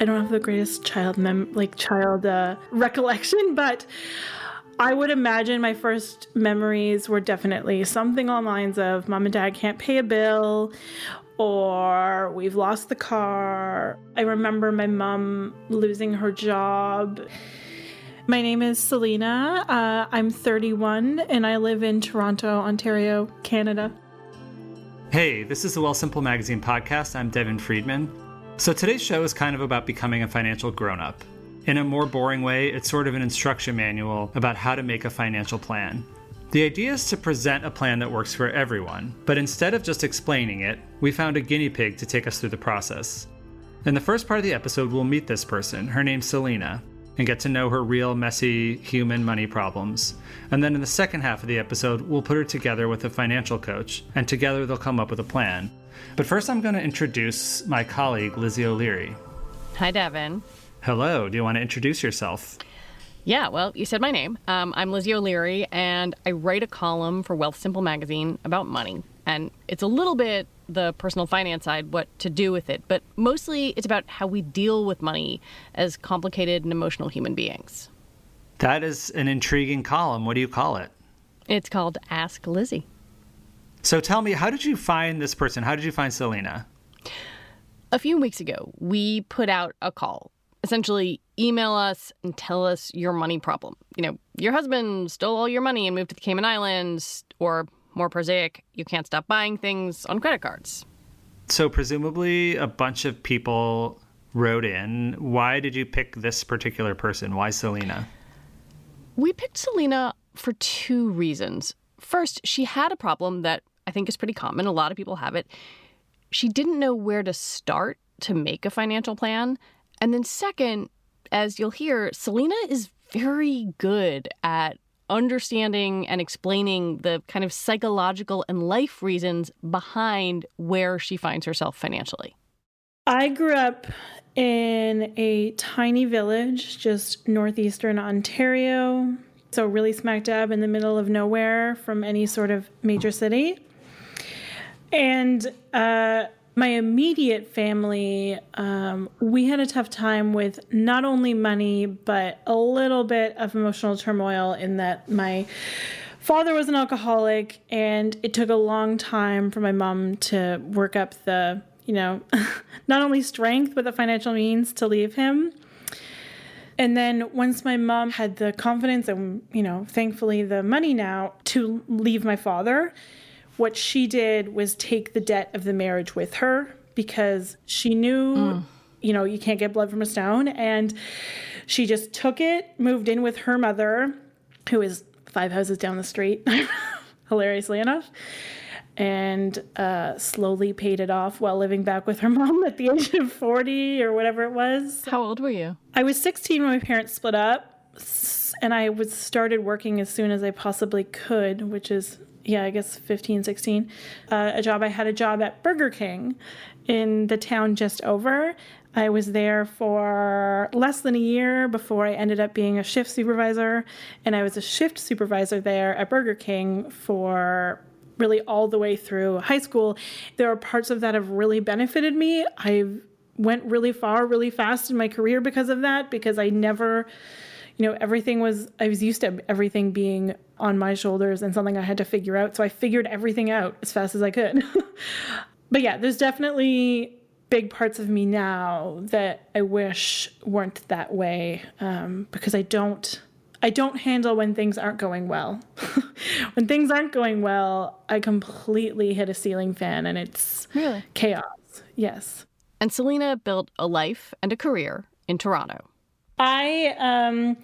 I don't have the greatest child mem like child uh, recollection, but I would imagine my first memories were definitely something the lines of mom and dad can't pay a bill or we've lost the car. I remember my mom losing her job. My name is Selena. Uh, I'm 31 and I live in Toronto, Ontario, Canada. Hey, this is the Wealthsimple Magazine podcast. I'm Devin Friedman. So today's show is kind of about becoming a financial grown up. In a more boring way, it's sort of an instruction manual about how to make a financial plan. The idea is to present a plan that works for everyone, but instead of just explaining it, we found a guinea pig to take us through the process. In the first part of the episode, we'll meet this person. Her name's Selena, and get to know her real, messy, human money problems. And then in the second half of the episode, we'll put her together with a financial coach, and together they'll come up with a plan. But first, I'm going to introduce my colleague, Lizzie O'Leary. Hi, Devin. Hello. Do you want to introduce yourself? Yeah, well, you said my name. Um, I'm Lizzie O'Leary, and I write a column for Wealthsimple magazine about money. And it's a little bit the personal finance side, what to do with it, but mostly it's about how we deal with money as complicated and emotional human beings. That is an intriguing column. What do you call it? It's called Ask Lizzie. So tell me, how did you find this person? How did you find Selena? A few weeks ago, we put out a call. Essentially, email us and tell us your money problem. You know, your husband stole all your money and moved to the Cayman Islands, or more prosaic, you can't stop buying things on credit cards. So, presumably, a bunch of people wrote in. Why did you pick this particular person? Why Selena? We picked Selena for two reasons. First, she had a problem that I think is pretty common. A lot of people have it. She didn't know where to start to make a financial plan. And then, second, as you'll hear, Selena is very good at understanding and explaining the kind of psychological and life reasons behind where she finds herself financially. I grew up in a tiny village just northeastern Ontario. So, really smack dab in the middle of nowhere from any sort of major city. And uh, my immediate family, um, we had a tough time with not only money, but a little bit of emotional turmoil in that my father was an alcoholic, and it took a long time for my mom to work up the, you know, not only strength, but the financial means to leave him. And then once my mom had the confidence and, you know, thankfully the money now to leave my father, what she did was take the debt of the marriage with her because she knew, mm. you know, you can't get blood from a stone. And she just took it, moved in with her mother, who is five houses down the street, hilariously enough and uh, slowly paid it off while living back with her mom at the age of 40 or whatever it was. How old were you? I was 16 when my parents split up, and I was started working as soon as I possibly could, which is yeah, I guess 15, 16. Uh, a job I had a job at Burger King in the town just over. I was there for less than a year before I ended up being a shift supervisor, and I was a shift supervisor there at Burger King for really all the way through high school. There are parts of that have really benefited me. I went really far, really fast in my career because of that, because I never, you know, everything was, I was used to everything being on my shoulders and something I had to figure out. So I figured everything out as fast as I could. but yeah, there's definitely big parts of me now that I wish weren't that way um, because I don't I don't handle when things aren't going well. when things aren't going well, I completely hit a ceiling fan and it's really chaos. Yes. And Selena built a life and a career in Toronto. I um,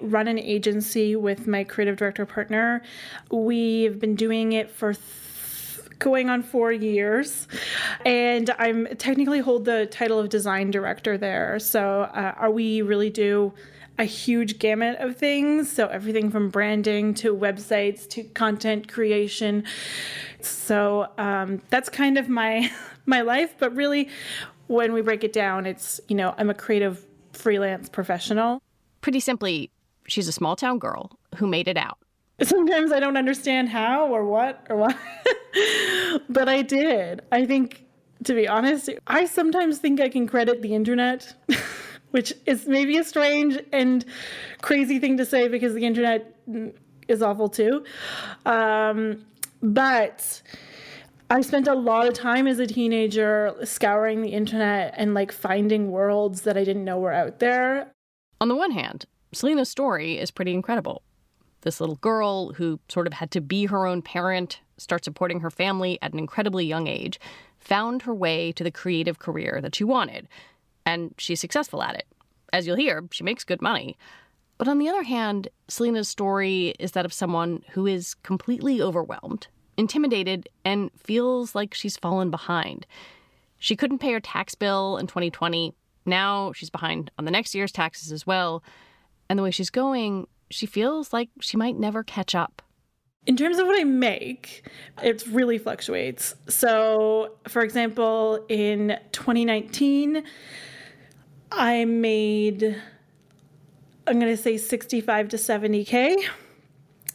run an agency with my creative director partner. We've been doing it for th- going on four years, and I'm technically hold the title of design director there. So, uh, are we really do a huge gamut of things. So everything from branding to websites to content creation. So um, that's kind of my my life. But really, when we break it down, it's you know I'm a creative freelance professional. Pretty simply, she's a small town girl who made it out. Sometimes I don't understand how or what or why, but I did. I think, to be honest, I sometimes think I can credit the internet. which is maybe a strange and crazy thing to say because the internet is awful too. Um, but I spent a lot of time as a teenager scouring the internet and like finding worlds that I didn't know were out there. On the one hand, Selena's story is pretty incredible. This little girl who sort of had to be her own parent, start supporting her family at an incredibly young age, found her way to the creative career that she wanted. And she's successful at it. As you'll hear, she makes good money. But on the other hand, Selena's story is that of someone who is completely overwhelmed, intimidated, and feels like she's fallen behind. She couldn't pay her tax bill in 2020. Now she's behind on the next year's taxes as well. And the way she's going, she feels like she might never catch up. In terms of what I make, it really fluctuates. So, for example, in 2019, I made, I'm going to say 65 to 70K.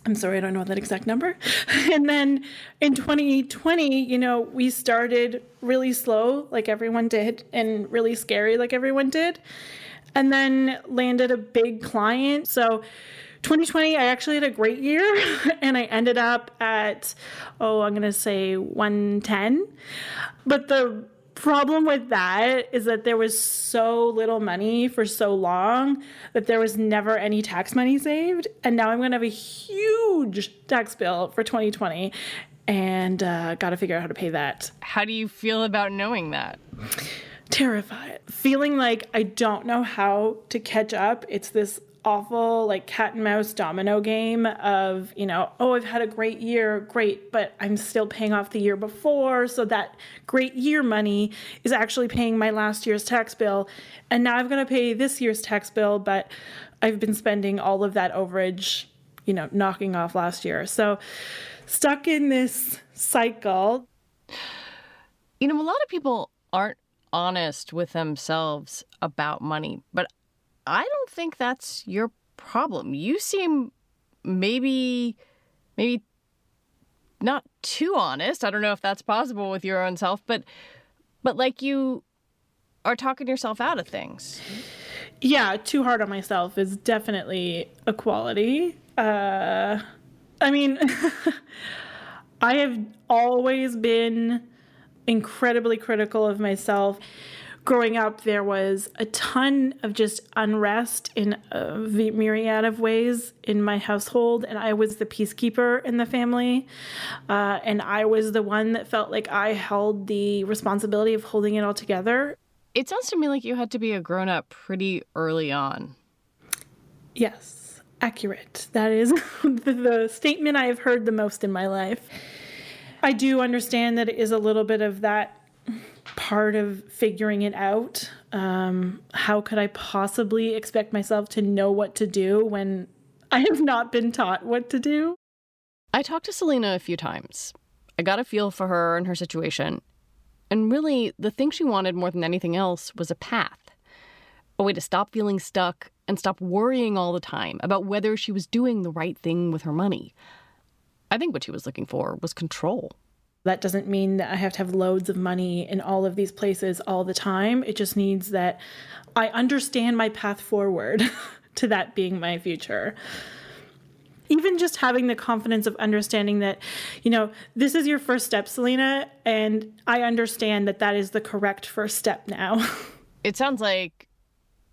I'm sorry, I don't know that exact number. And then in 2020, you know, we started really slow, like everyone did, and really scary, like everyone did, and then landed a big client. So 2020, I actually had a great year and I ended up at, oh, I'm going to say 110. But the problem with that is that there was so little money for so long that there was never any tax money saved. And now I'm going to have a huge tax bill for 2020 and uh, got to figure out how to pay that. How do you feel about knowing that? Terrified. Feeling like I don't know how to catch up. It's this awful like cat and mouse domino game of you know oh i've had a great year great but i'm still paying off the year before so that great year money is actually paying my last year's tax bill and now i've got to pay this year's tax bill but i've been spending all of that overage you know knocking off last year so stuck in this cycle you know a lot of people aren't honest with themselves about money but I don't think that's your problem. You seem maybe maybe not too honest. I don't know if that's possible with your own self, but but like you are talking yourself out of things. Yeah, too hard on myself is definitely a quality. Uh I mean I have always been incredibly critical of myself growing up, there was a ton of just unrest in a myriad of ways in my household, and I was the peacekeeper in the family. Uh, and I was the one that felt like I held the responsibility of holding it all together. It sounds to me like you had to be a grown up pretty early on. Yes, accurate. That is the, the statement I have heard the most in my life. I do understand that it is a little bit of that part of figuring it out. Um, how could I possibly expect myself to know what to do when I have not been taught what to do? I talked to Selena a few times. I got a feel for her and her situation. And really, the thing she wanted more than anything else was a path a way to stop feeling stuck and stop worrying all the time about whether she was doing the right thing with her money. I think what she was looking for was control. That doesn't mean that I have to have loads of money in all of these places all the time. It just means that I understand my path forward to that being my future. Even just having the confidence of understanding that, you know, this is your first step, Selena, and I understand that that is the correct first step now. it sounds like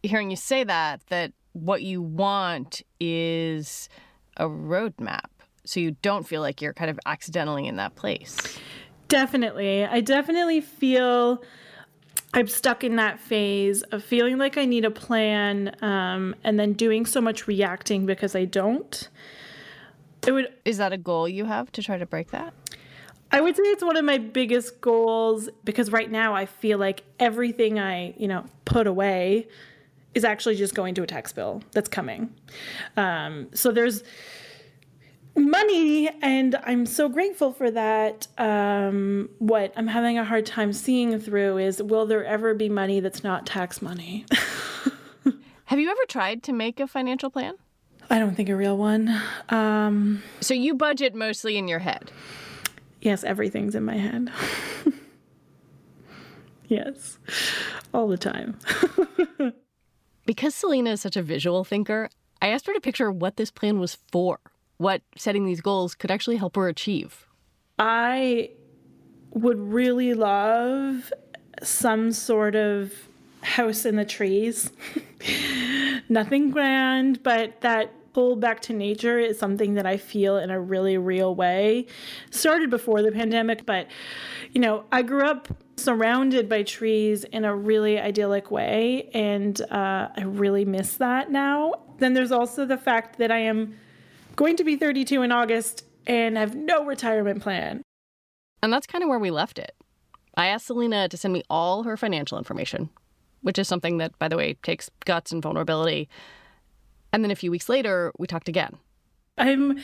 hearing you say that, that what you want is a roadmap so you don't feel like you're kind of accidentally in that place. Definitely. I definitely feel I'm stuck in that phase of feeling like I need a plan um, and then doing so much reacting because I don't. It would Is that a goal you have to try to break that? I would say it's one of my biggest goals because right now I feel like everything I, you know, put away is actually just going to a tax bill that's coming. Um, so there's money and i'm so grateful for that. Um, what i'm having a hard time seeing through is will there ever be money that's not tax money? Have you ever tried to make a financial plan? I don't think a real one. Um, so you budget mostly in your head? Yes everything's in my head. Yes all the time. Because Selena is such a visual thinker, I asked her to picture what this plan was for, what setting these goals could actually help her achieve. I would really love some sort of house in the trees. Nothing grand, but that pull back to nature is something that I feel in a really real way. Started before the pandemic, but you know, I grew up surrounded by trees in a really idyllic way, and uh, I really miss that now. Then there's also the fact that I am going to be 32 in August and have no retirement plan. And that's kind of where we left it. I asked Selena to send me all her financial information, which is something that, by the way, takes guts and vulnerability. And then a few weeks later, we talked again. I'm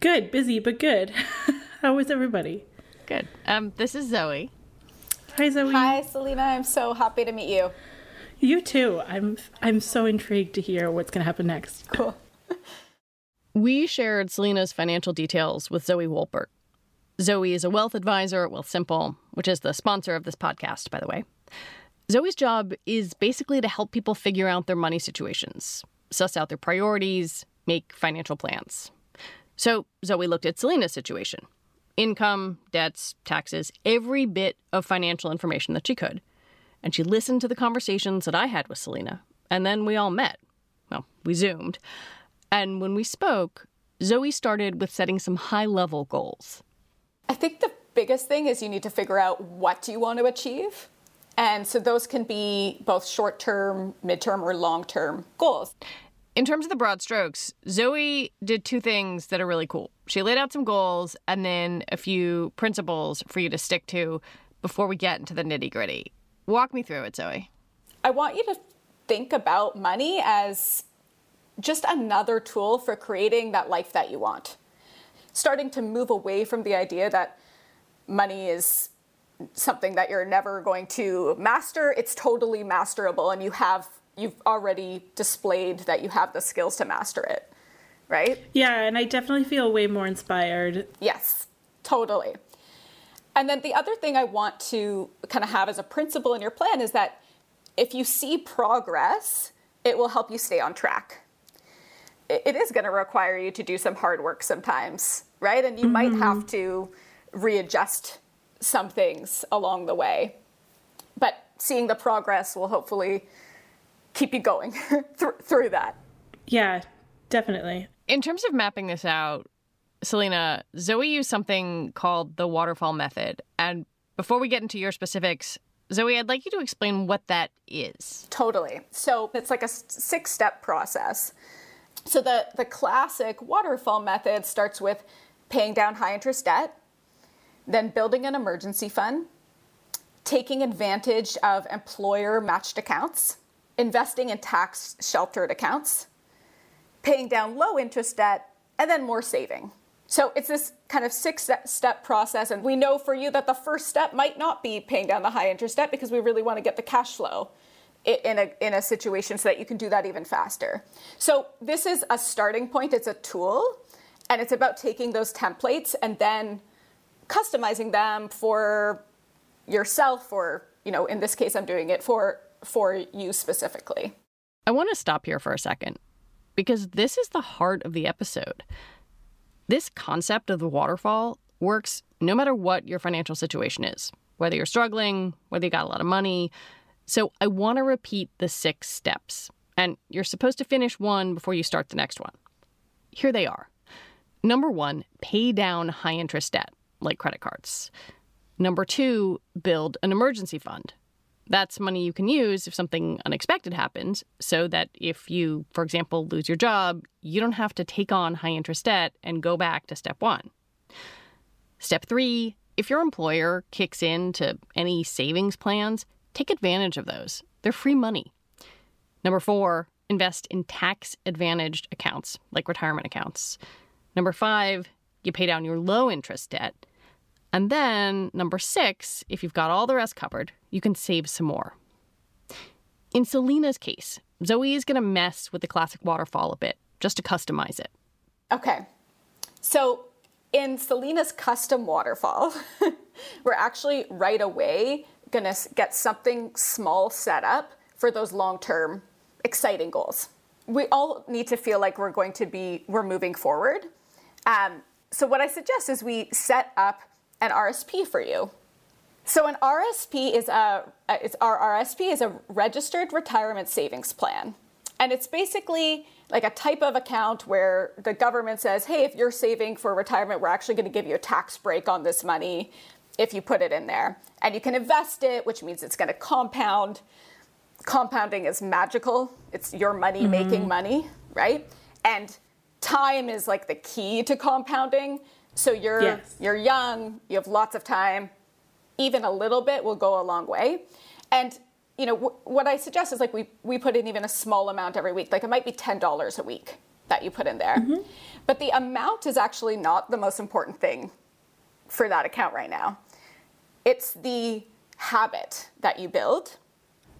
good, busy, but good. How is everybody? Good. Um, this is Zoe. Hi, Zoe. Hi, Selena. I'm so happy to meet you. You too. I'm I'm so intrigued to hear what's going to happen next. Cool. we shared Selena's financial details with Zoe Wolpert. Zoe is a wealth advisor at Wealthsimple, which is the sponsor of this podcast, by the way. Zoe's job is basically to help people figure out their money situations, suss out their priorities, make financial plans. So Zoe looked at Selena's situation income, debts, taxes, every bit of financial information that she could. And she listened to the conversations that I had with Selena. And then we all met. Well, we Zoomed. And when we spoke, Zoe started with setting some high level goals. I think the biggest thing is you need to figure out what do you want to achieve. And so those can be both short term, midterm, or long term goals. In terms of the broad strokes, Zoe did two things that are really cool. She laid out some goals and then a few principles for you to stick to before we get into the nitty gritty. Walk me through it, Zoe. I want you to think about money as just another tool for creating that life that you want. Starting to move away from the idea that money is something that you're never going to master. It's totally masterable, and you have you've already displayed that you have the skills to master it, right? Yeah, and I definitely feel way more inspired. Yes, totally. And then the other thing I want to kind of have as a principle in your plan is that if you see progress, it will help you stay on track. It is going to require you to do some hard work sometimes, right? And you mm-hmm. might have to readjust some things along the way. But seeing the progress will hopefully keep you going through that. Yeah, definitely. In terms of mapping this out, Selena, Zoe used something called the waterfall method. And before we get into your specifics, Zoe, I'd like you to explain what that is. Totally. So it's like a six step process. So the, the classic waterfall method starts with paying down high interest debt, then building an emergency fund, taking advantage of employer matched accounts, investing in tax sheltered accounts, paying down low interest debt, and then more saving. So it's this kind of six step process. And we know for you that the first step might not be paying down the high interest debt because we really want to get the cash flow in a, in a situation so that you can do that even faster. So this is a starting point, it's a tool, and it's about taking those templates and then customizing them for yourself or, you know, in this case I'm doing it for for you specifically. I want to stop here for a second because this is the heart of the episode. This concept of the waterfall works no matter what your financial situation is, whether you're struggling, whether you got a lot of money. So I want to repeat the six steps, and you're supposed to finish one before you start the next one. Here they are. Number one, pay down high interest debt, like credit cards. Number two, build an emergency fund. That's money you can use if something unexpected happens, so that if you, for example, lose your job, you don't have to take on high interest debt and go back to step one. Step three if your employer kicks in to any savings plans, take advantage of those. They're free money. Number four, invest in tax advantaged accounts like retirement accounts. Number five, you pay down your low interest debt. And then, number six, if you've got all the rest covered, you can save some more. In Selena's case, Zoe is going to mess with the classic waterfall a bit just to customize it. Okay. So, in Selena's custom waterfall, we're actually right away going to get something small set up for those long term exciting goals. We all need to feel like we're going to be, we're moving forward. Um, so, what I suggest is we set up an RSP for you. So, an RSP is a, it's, our RSP is a registered retirement savings plan. And it's basically like a type of account where the government says, hey, if you're saving for retirement, we're actually going to give you a tax break on this money if you put it in there. And you can invest it, which means it's going to compound. Compounding is magical, it's your money mm-hmm. making money, right? And time is like the key to compounding. So you're yes. you're young, you have lots of time. Even a little bit will go a long way. And you know, w- what I suggest is like we, we put in even a small amount every week. Like it might be $10 a week that you put in there. Mm-hmm. But the amount is actually not the most important thing for that account right now. It's the habit that you build.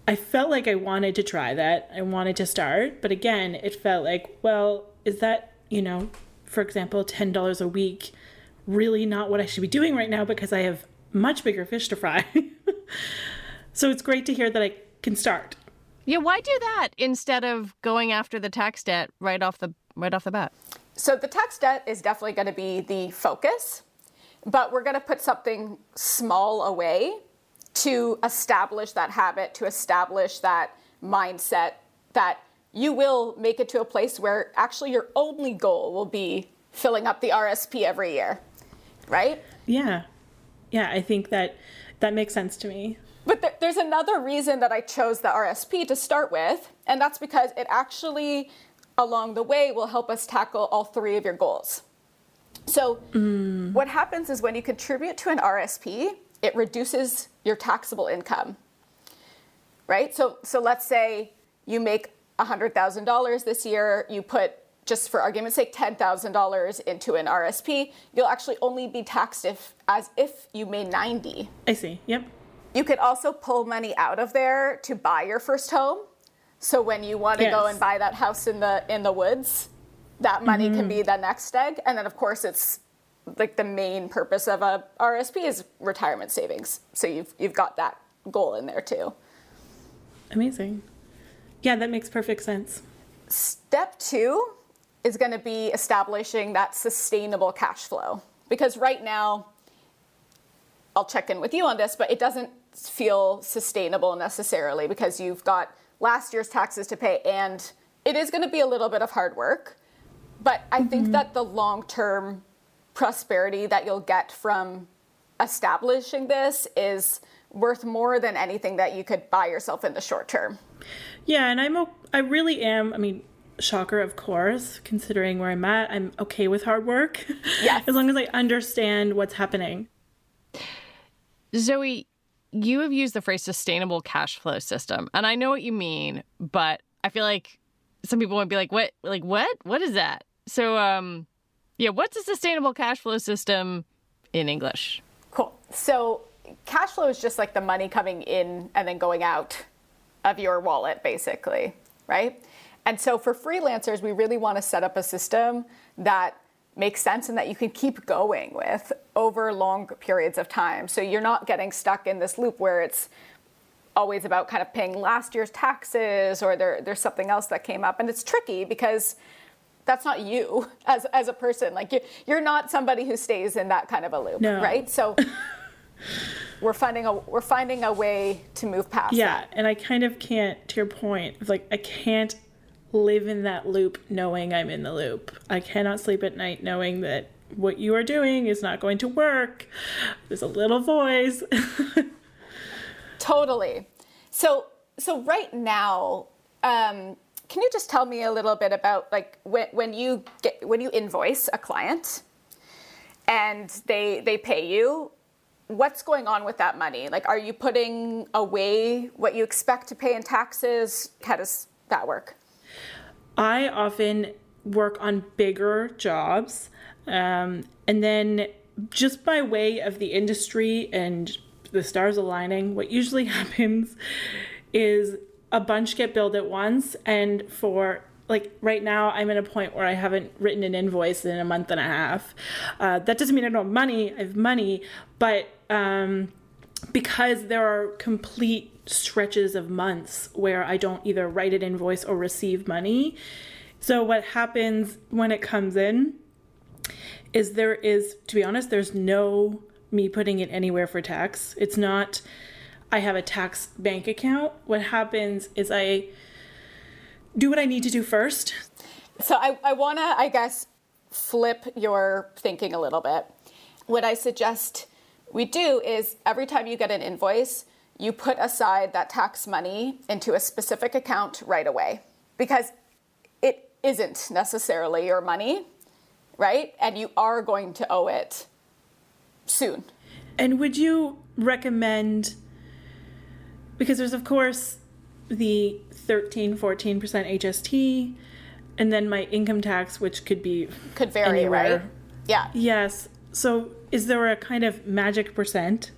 I felt like I wanted to try that. I wanted to start. But again, it felt like, well, is that, you know, for example, $10 a week really not what I should be doing right now because I have much bigger fish to fry? So it's great to hear that I can start. Yeah, why do that instead of going after the tax debt right off the right off the bat? So the tax debt is definitely going to be the focus, but we're going to put something small away to establish that habit, to establish that mindset that you will make it to a place where actually your only goal will be filling up the RSP every year. Right? Yeah. Yeah, I think that that makes sense to me. But th- there's another reason that I chose the RSP to start with, and that's because it actually, along the way, will help us tackle all three of your goals. So, mm. what happens is when you contribute to an RSP, it reduces your taxable income, right? So, so let's say you make $100,000 this year, you put just for argument's sake, $10,000 into an RSP, you'll actually only be taxed if, as if you made 90. I see. Yep. You could also pull money out of there to buy your first home. So when you want to yes. go and buy that house in the in the woods, that money mm-hmm. can be the next egg. And then of course it's like the main purpose of a RSP is retirement savings. So you've you've got that goal in there too. Amazing. Yeah, that makes perfect sense. Step 2 is going to be establishing that sustainable cash flow because right now I'll check in with you on this, but it doesn't feel sustainable necessarily because you've got last year's taxes to pay and it is going to be a little bit of hard work. But I mm-hmm. think that the long term prosperity that you'll get from establishing this is worth more than anything that you could buy yourself in the short term. Yeah, and I'm I really am, I mean, shocker of course, considering where I'm at, I'm okay with hard work. Yes. as long as I understand what's happening. Zoe, you have used the phrase sustainable cash flow system, and I know what you mean, but I feel like some people would be like, "What? Like what? What is that?" So, um, yeah, what's a sustainable cash flow system in English? Cool. So, cash flow is just like the money coming in and then going out of your wallet, basically, right? And so, for freelancers, we really want to set up a system that makes sense and that you can keep going with over long periods of time. So you're not getting stuck in this loop where it's always about kind of paying last year's taxes or there, there's something else that came up. And it's tricky because that's not you as, as a person. Like you, you're not somebody who stays in that kind of a loop, no. right? So we're finding a we're finding a way to move past yeah, that. and I kind of can't. To your point, like I can't live in that loop knowing I'm in the loop. I cannot sleep at night knowing that what you are doing is not going to work. There's a little voice. totally. So so right now, um, can you just tell me a little bit about like when, when you get when you invoice a client and they they pay you what's going on with that money like are you putting away what you expect to pay in taxes how does that work I often work on bigger jobs. Um, and then, just by way of the industry and the stars aligning, what usually happens is a bunch get billed at once. And for like right now, I'm at a point where I haven't written an invoice in a month and a half. Uh, that doesn't mean I don't have money, I have money, but um, because there are complete stretches of months where I don't either write an invoice or receive money. So, what happens when it comes in is there is, to be honest, there's no me putting it anywhere for tax. It's not, I have a tax bank account. What happens is I do what I need to do first. So, I, I want to, I guess, flip your thinking a little bit. What I suggest we do is every time you get an invoice, you put aside that tax money into a specific account right away because it isn't necessarily your money, right? And you are going to owe it soon. And would you recommend, because there's, of course, the 13, 14% HST, and then my income tax, which could be could vary, anywhere. right? Yeah. Yes. So, is there a kind of magic percent?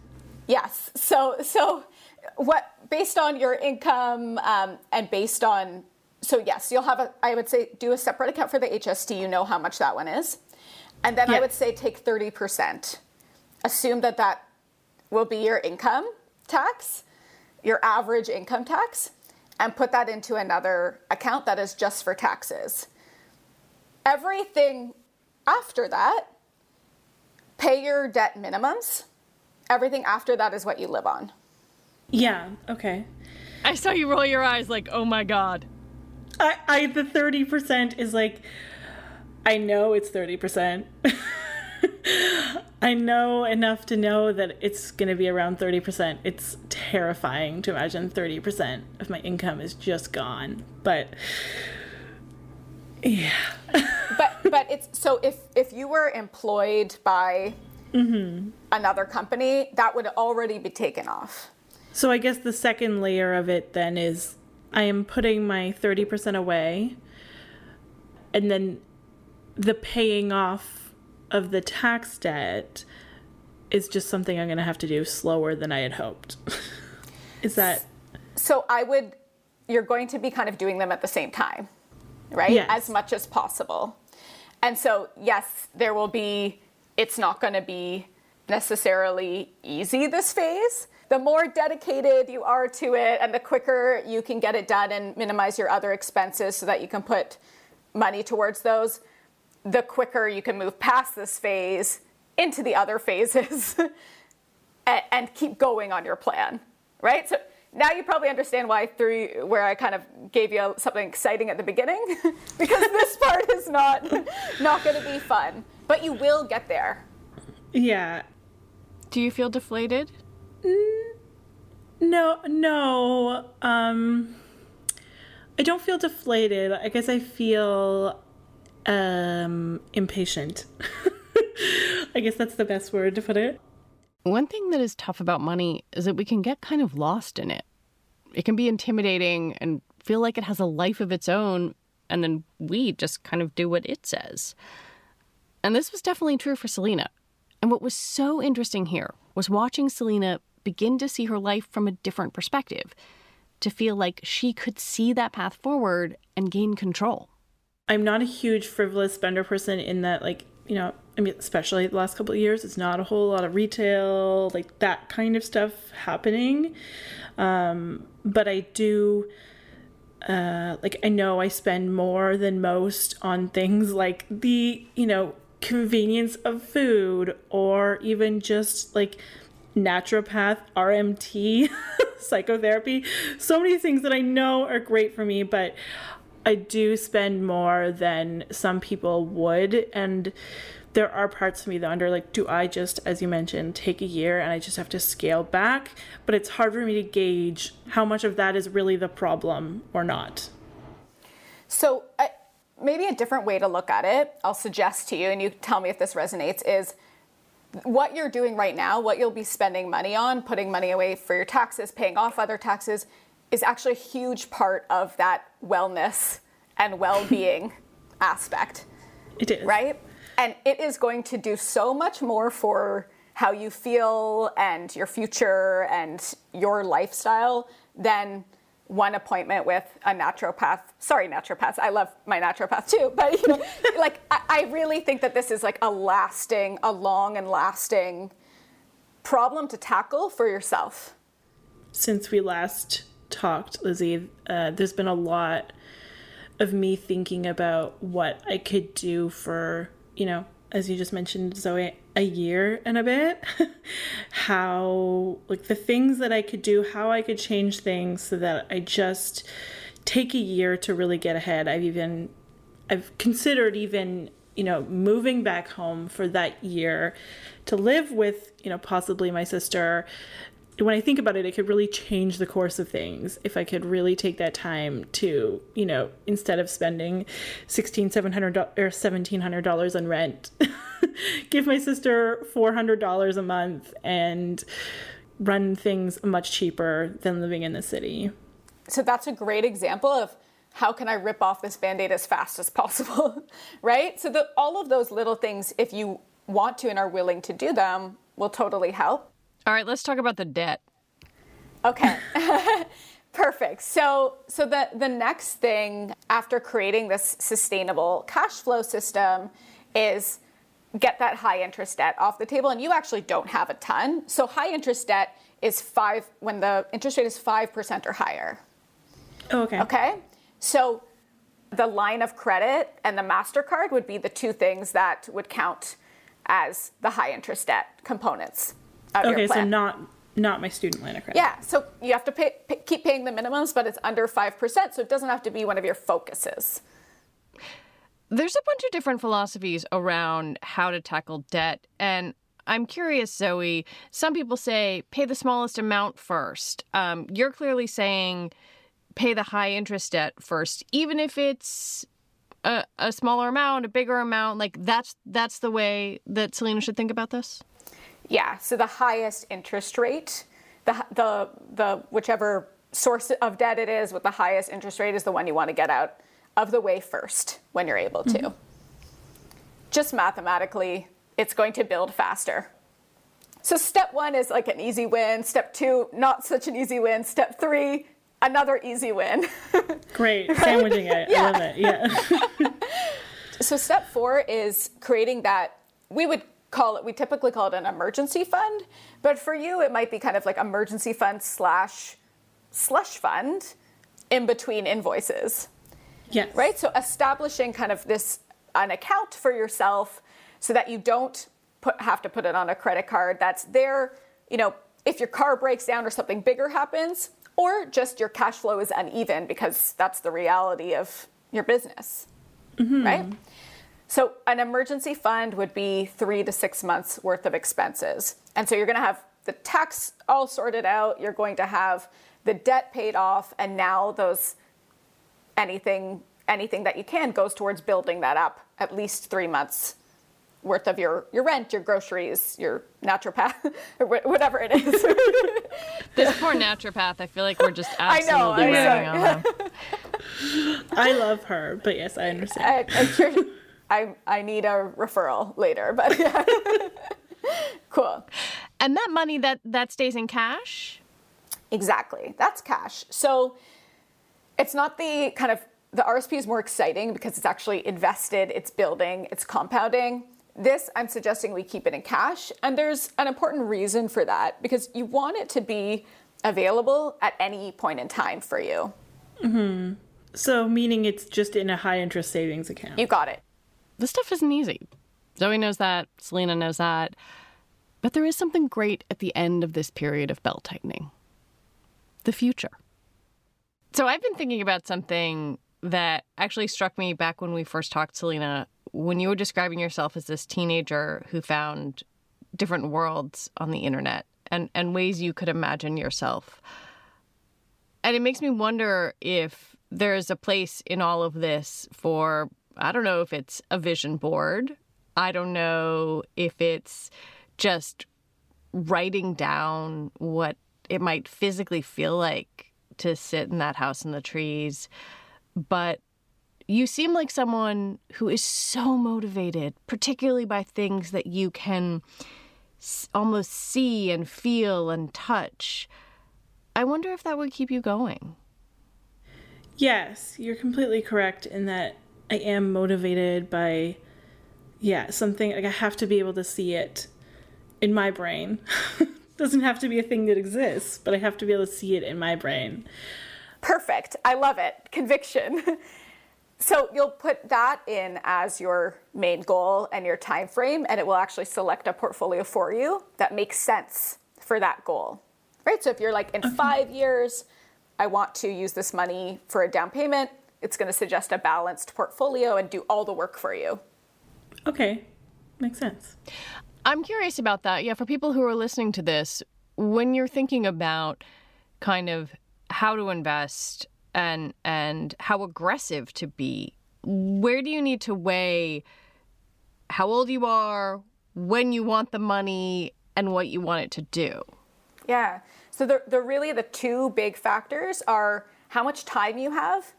Yes. So, so what based on your income um, and based on so yes, you'll have a. I would say do a separate account for the HST. You know how much that one is, and then I would say take thirty percent. Assume that that will be your income tax, your average income tax, and put that into another account that is just for taxes. Everything after that pay your debt minimums. Everything after that is what you live on. Yeah, okay. I saw you roll your eyes like, oh my god. I, I the 30% is like, I know it's 30%. I know enough to know that it's going to be around 30%. It's terrifying to imagine 30% of my income is just gone. But yeah. but but it's so if if you were employed by mm-hmm. another company, that would already be taken off. So I guess the second layer of it then is I am putting my 30% away and then the paying off of the tax debt is just something I'm going to have to do slower than I had hoped. is that So I would you're going to be kind of doing them at the same time right? Yes. As much as possible. And so, yes, there will be, it's not going to be necessarily easy this phase. The more dedicated you are to it and the quicker you can get it done and minimize your other expenses so that you can put money towards those, the quicker you can move past this phase into the other phases and, and, keep going on your plan, right? So now you probably understand why three where i kind of gave you something exciting at the beginning because this part is not not going to be fun but you will get there. Yeah. Do you feel deflated? No no um i don't feel deflated. I guess i feel um impatient i guess that's the best word to put it one thing that is tough about money is that we can get kind of lost in it. It can be intimidating and feel like it has a life of its own, and then we just kind of do what it says. And this was definitely true for Selena. And what was so interesting here was watching Selena begin to see her life from a different perspective, to feel like she could see that path forward and gain control. I'm not a huge frivolous spender person in that, like, you know, I mean, especially the last couple of years, it's not a whole lot of retail, like that kind of stuff happening. Um, but I do, uh, like, I know I spend more than most on things like the, you know, convenience of food or even just like naturopath, RMT, psychotherapy. So many things that I know are great for me, but I do spend more than some people would. And there are parts of me that under like, do I just, as you mentioned, take a year and I just have to scale back? But it's hard for me to gauge how much of that is really the problem or not. So, uh, maybe a different way to look at it, I'll suggest to you, and you tell me if this resonates, is what you're doing right now, what you'll be spending money on, putting money away for your taxes, paying off other taxes, is actually a huge part of that wellness and well-being aspect. It is. Right? And it is going to do so much more for how you feel and your future and your lifestyle than one appointment with a naturopath. Sorry, naturopaths. I love my naturopath too, but you know, like I, I really think that this is like a lasting, a long and lasting problem to tackle for yourself? Since we last talked, Lizzie, uh, there's been a lot of me thinking about what I could do for, you know, as you just mentioned, Zoe, a year and a bit. how, like, the things that I could do, how I could change things so that I just take a year to really get ahead. I've even, I've considered even, you know, moving back home for that year to live with, you know, possibly my sister, when I think about it, it could really change the course of things if I could really take that time to, you know, instead of spending sixteen, seven hundred or seventeen hundred dollars on rent, give my sister four hundred dollars a month and run things much cheaper than living in the city. So that's a great example of how can I rip off this band-aid as fast as possible, right? So the, all of those little things, if you want to and are willing to do them, will totally help. All right, let's talk about the debt. Okay. Perfect. So so the the next thing after creating this sustainable cash flow system is get that high interest debt off the table and you actually don't have a ton. So high interest debt is 5 when the interest rate is 5% or higher. Oh, okay. Okay? So the line of credit and the MasterCard would be the two things that would count as the high interest debt components okay, so not not my student line of credit. Yeah, so you have to pay, pay, keep paying the minimums, but it's under five percent, so it doesn't have to be one of your focuses. There's a bunch of different philosophies around how to tackle debt, and I'm curious, Zoe. Some people say pay the smallest amount first. Um, you're clearly saying pay the high interest debt first, even if it's a, a smaller amount, a bigger amount. Like that's that's the way that Selena should think about this. Yeah, so the highest interest rate, the, the, the whichever source of debt it is with the highest interest rate is the one you want to get out of the way first when you're able to. Mm-hmm. Just mathematically, it's going to build faster. So step one is like an easy win. Step two, not such an easy win. Step three, another easy win. Great, right? sandwiching it. Yeah. I love it. Yeah. so step four is creating that we would call it, we typically call it an emergency fund, but for you, it might be kind of like emergency fund slash slush fund in between invoices. Yes. Right? So establishing kind of this, an account for yourself so that you don't put, have to put it on a credit card that's there, you know, if your car breaks down or something bigger happens, or just your cash flow is uneven because that's the reality of your business. Mm-hmm. Right? So, an emergency fund would be three to six months worth of expenses. And so, you're going to have the tax all sorted out, you're going to have the debt paid off, and now those anything anything that you can goes towards building that up at least three months worth of your, your rent, your groceries, your naturopath, or whatever it is. this poor naturopath, I feel like we're just absolutely I know, I love her, but yes, I understand. I, sure I, I need a referral later, but yeah. cool. And that money that that stays in cash? Exactly. That's cash. So it's not the kind of the RSP is more exciting because it's actually invested, it's building, it's compounding. This, I'm suggesting we keep it in cash. And there's an important reason for that because you want it to be available at any point in time for you. Mm-hmm. So, meaning it's just in a high interest savings account. You got it this stuff isn't easy. Zoe knows that, Selena knows that. But there is something great at the end of this period of belt tightening the future. So I've been thinking about something that actually struck me back when we first talked, Selena, when you were describing yourself as this teenager who found different worlds on the internet and, and ways you could imagine yourself. And it makes me wonder if there's a place in all of this for I don't know if it's a vision board. I don't know if it's just writing down what it might physically feel like to sit in that house in the trees. But you seem like someone who is so motivated, particularly by things that you can almost see and feel and touch. I wonder if that would keep you going. Yes, you're completely correct in that I am motivated by yeah, something like I have to be able to see it in my brain. Doesn't have to be a thing that exists, but I have to be able to see it in my brain. Perfect. I love it. Conviction. so you'll put that in as your main goal and your time frame and it will actually select a portfolio for you that makes sense for that goal. Right? So if you're like in 5 years I want to use this money for a down payment, it's going to suggest a balanced portfolio and do all the work for you. Okay. Makes sense. I'm curious about that. Yeah, for people who are listening to this, when you're thinking about kind of how to invest and and how aggressive to be, where do you need to weigh how old you are, when you want the money, and what you want it to do? Yeah. So the, the really the two big factors are how much time you have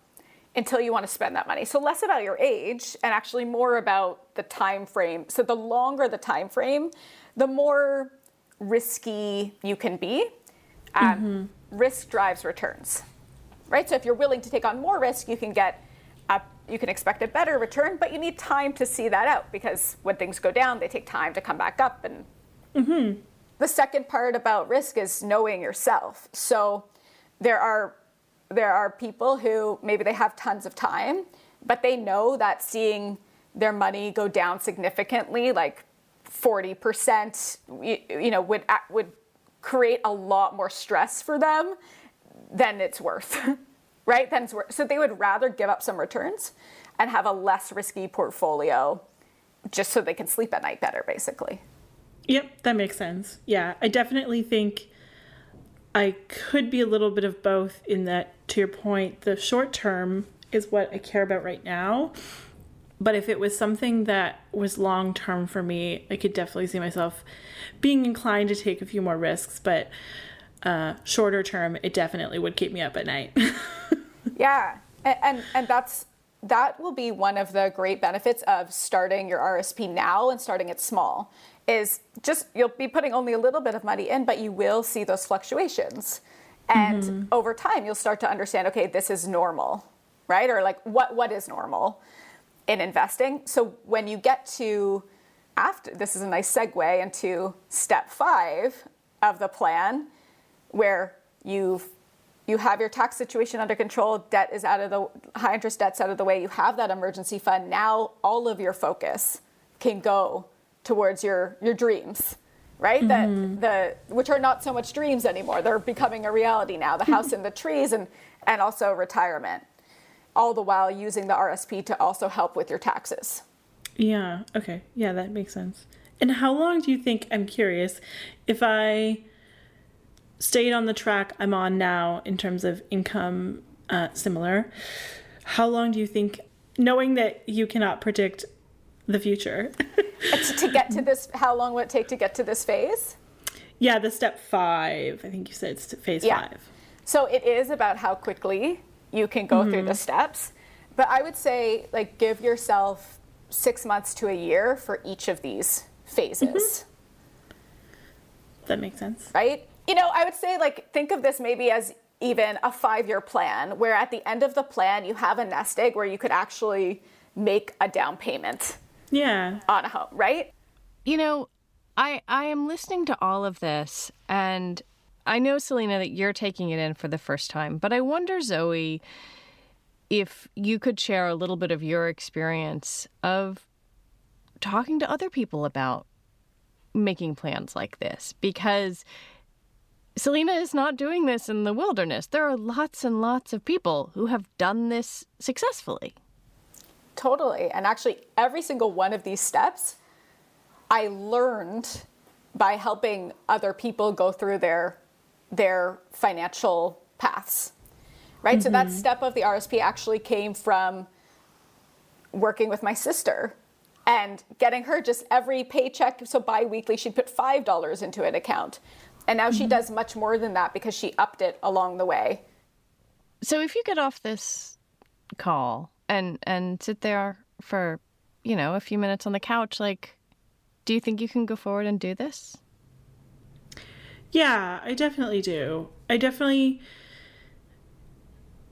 until you want to spend that money. So less about your age and actually more about the time frame. So the longer the time frame, the more risky you can be. Um, mm-hmm. Risk drives returns, right? So if you're willing to take on more risk, you can get a, you can expect a better return, but you need time to see that out because when things go down, they take time to come back up. And mm-hmm. the second part about risk is knowing yourself. So there are there are people who maybe they have tons of time, but they know that seeing their money go down significantly, like 40%, you, you know, would would create a lot more stress for them than it's worth. right? Then it's worth. So they would rather give up some returns and have a less risky portfolio just so they can sleep at night better basically. Yep, that makes sense. Yeah, I definitely think I could be a little bit of both in that, to your point, the short term is what I care about right now. But if it was something that was long term for me, I could definitely see myself being inclined to take a few more risks. But uh, shorter term, it definitely would keep me up at night. yeah, and, and and that's that will be one of the great benefits of starting your RSP now and starting it small is just you'll be putting only a little bit of money in, but you will see those fluctuations. And mm-hmm. over time, you'll start to understand, okay, this is normal, right? Or like, what what is normal in investing? So when you get to after this is a nice segue into step five of the plan, where you've you have your tax situation under control, debt is out of the high interest debt's out of the way, you have that emergency fund. Now all of your focus can go towards your your dreams right mm-hmm. that the which are not so much dreams anymore they're becoming a reality now the house in the trees and and also retirement all the while using the RSP to also help with your taxes yeah okay yeah that makes sense and how long do you think i'm curious if i stayed on the track i'm on now in terms of income uh, similar how long do you think knowing that you cannot predict the future. to get to this, how long will it take to get to this phase? Yeah, the step five. I think you said it's phase yeah. five. So it is about how quickly you can go mm-hmm. through the steps. But I would say, like, give yourself six months to a year for each of these phases. Mm-hmm. That makes sense. Right? You know, I would say, like, think of this maybe as even a five year plan, where at the end of the plan, you have a nest egg where you could actually make a down payment yeah. on a home right? You know i i am listening to all of this and i know selena that you're taking it in for the first time but i wonder zoe if you could share a little bit of your experience of talking to other people about making plans like this because Selena is not doing this in the wilderness. There are lots and lots of people who have done this successfully. Totally. And actually, every single one of these steps I learned by helping other people go through their their financial paths. Right? Mm-hmm. So that mm-hmm. step of the RSP actually came from working with my sister and getting her just every paycheck so bi-weekly she'd put $5 into an account. And now mm-hmm. she does much more than that because she upped it along the way. So if you get off this call and and sit there for you know a few minutes on the couch like do you think you can go forward and do this yeah i definitely do i definitely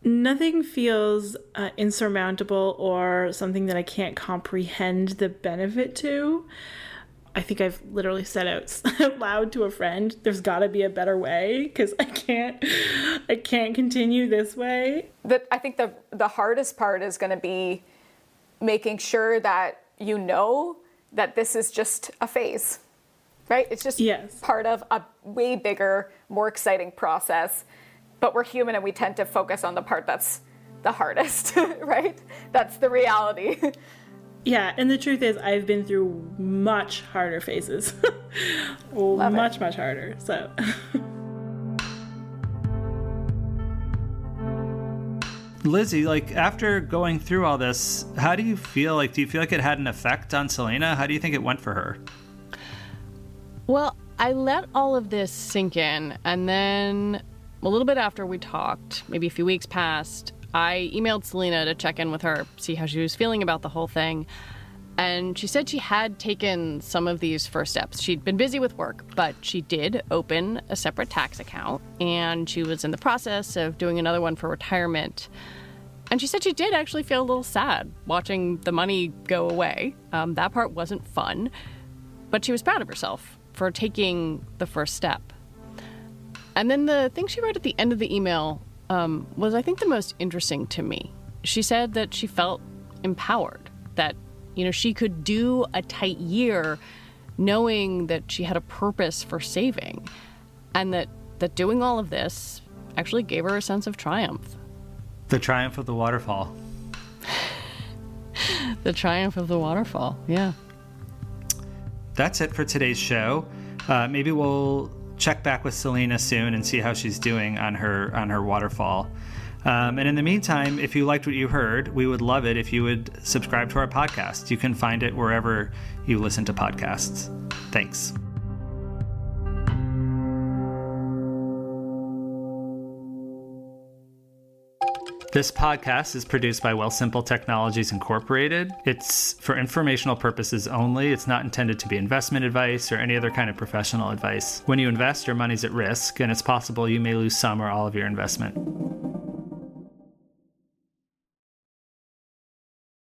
nothing feels uh, insurmountable or something that i can't comprehend the benefit to I think I've literally said out loud to a friend, there's got to be a better way because I can't, I can't continue this way. That I think the the hardest part is going to be making sure that you know that this is just a phase, right? It's just yes. part of a way bigger, more exciting process. But we're human and we tend to focus on the part that's the hardest, right? That's the reality. Yeah, and the truth is, I've been through much harder phases. much, it. much harder. So. Lizzie, like after going through all this, how do you feel? Like, do you feel like it had an effect on Selena? How do you think it went for her? Well, I let all of this sink in, and then a little bit after we talked, maybe a few weeks passed, I emailed Selena to check in with her, see how she was feeling about the whole thing. And she said she had taken some of these first steps. She'd been busy with work, but she did open a separate tax account and she was in the process of doing another one for retirement. And she said she did actually feel a little sad watching the money go away. Um, that part wasn't fun, but she was proud of herself for taking the first step. And then the thing she wrote at the end of the email um, was, I think, the most interesting to me. She said that she felt empowered, that you know, she could do a tight year knowing that she had a purpose for saving and that that doing all of this actually gave her a sense of triumph. The triumph of the waterfall. the triumph of the waterfall. Yeah. That's it for today's show. Uh, maybe we'll check back with Selena soon and see how she's doing on her on her waterfall. Um, and in the meantime, if you liked what you heard, we would love it if you would subscribe to our podcast. You can find it wherever you listen to podcasts. Thanks. This podcast is produced by Wealthsimple Technologies Incorporated. It's for informational purposes only. It's not intended to be investment advice or any other kind of professional advice. When you invest, your money's at risk, and it's possible you may lose some or all of your investment.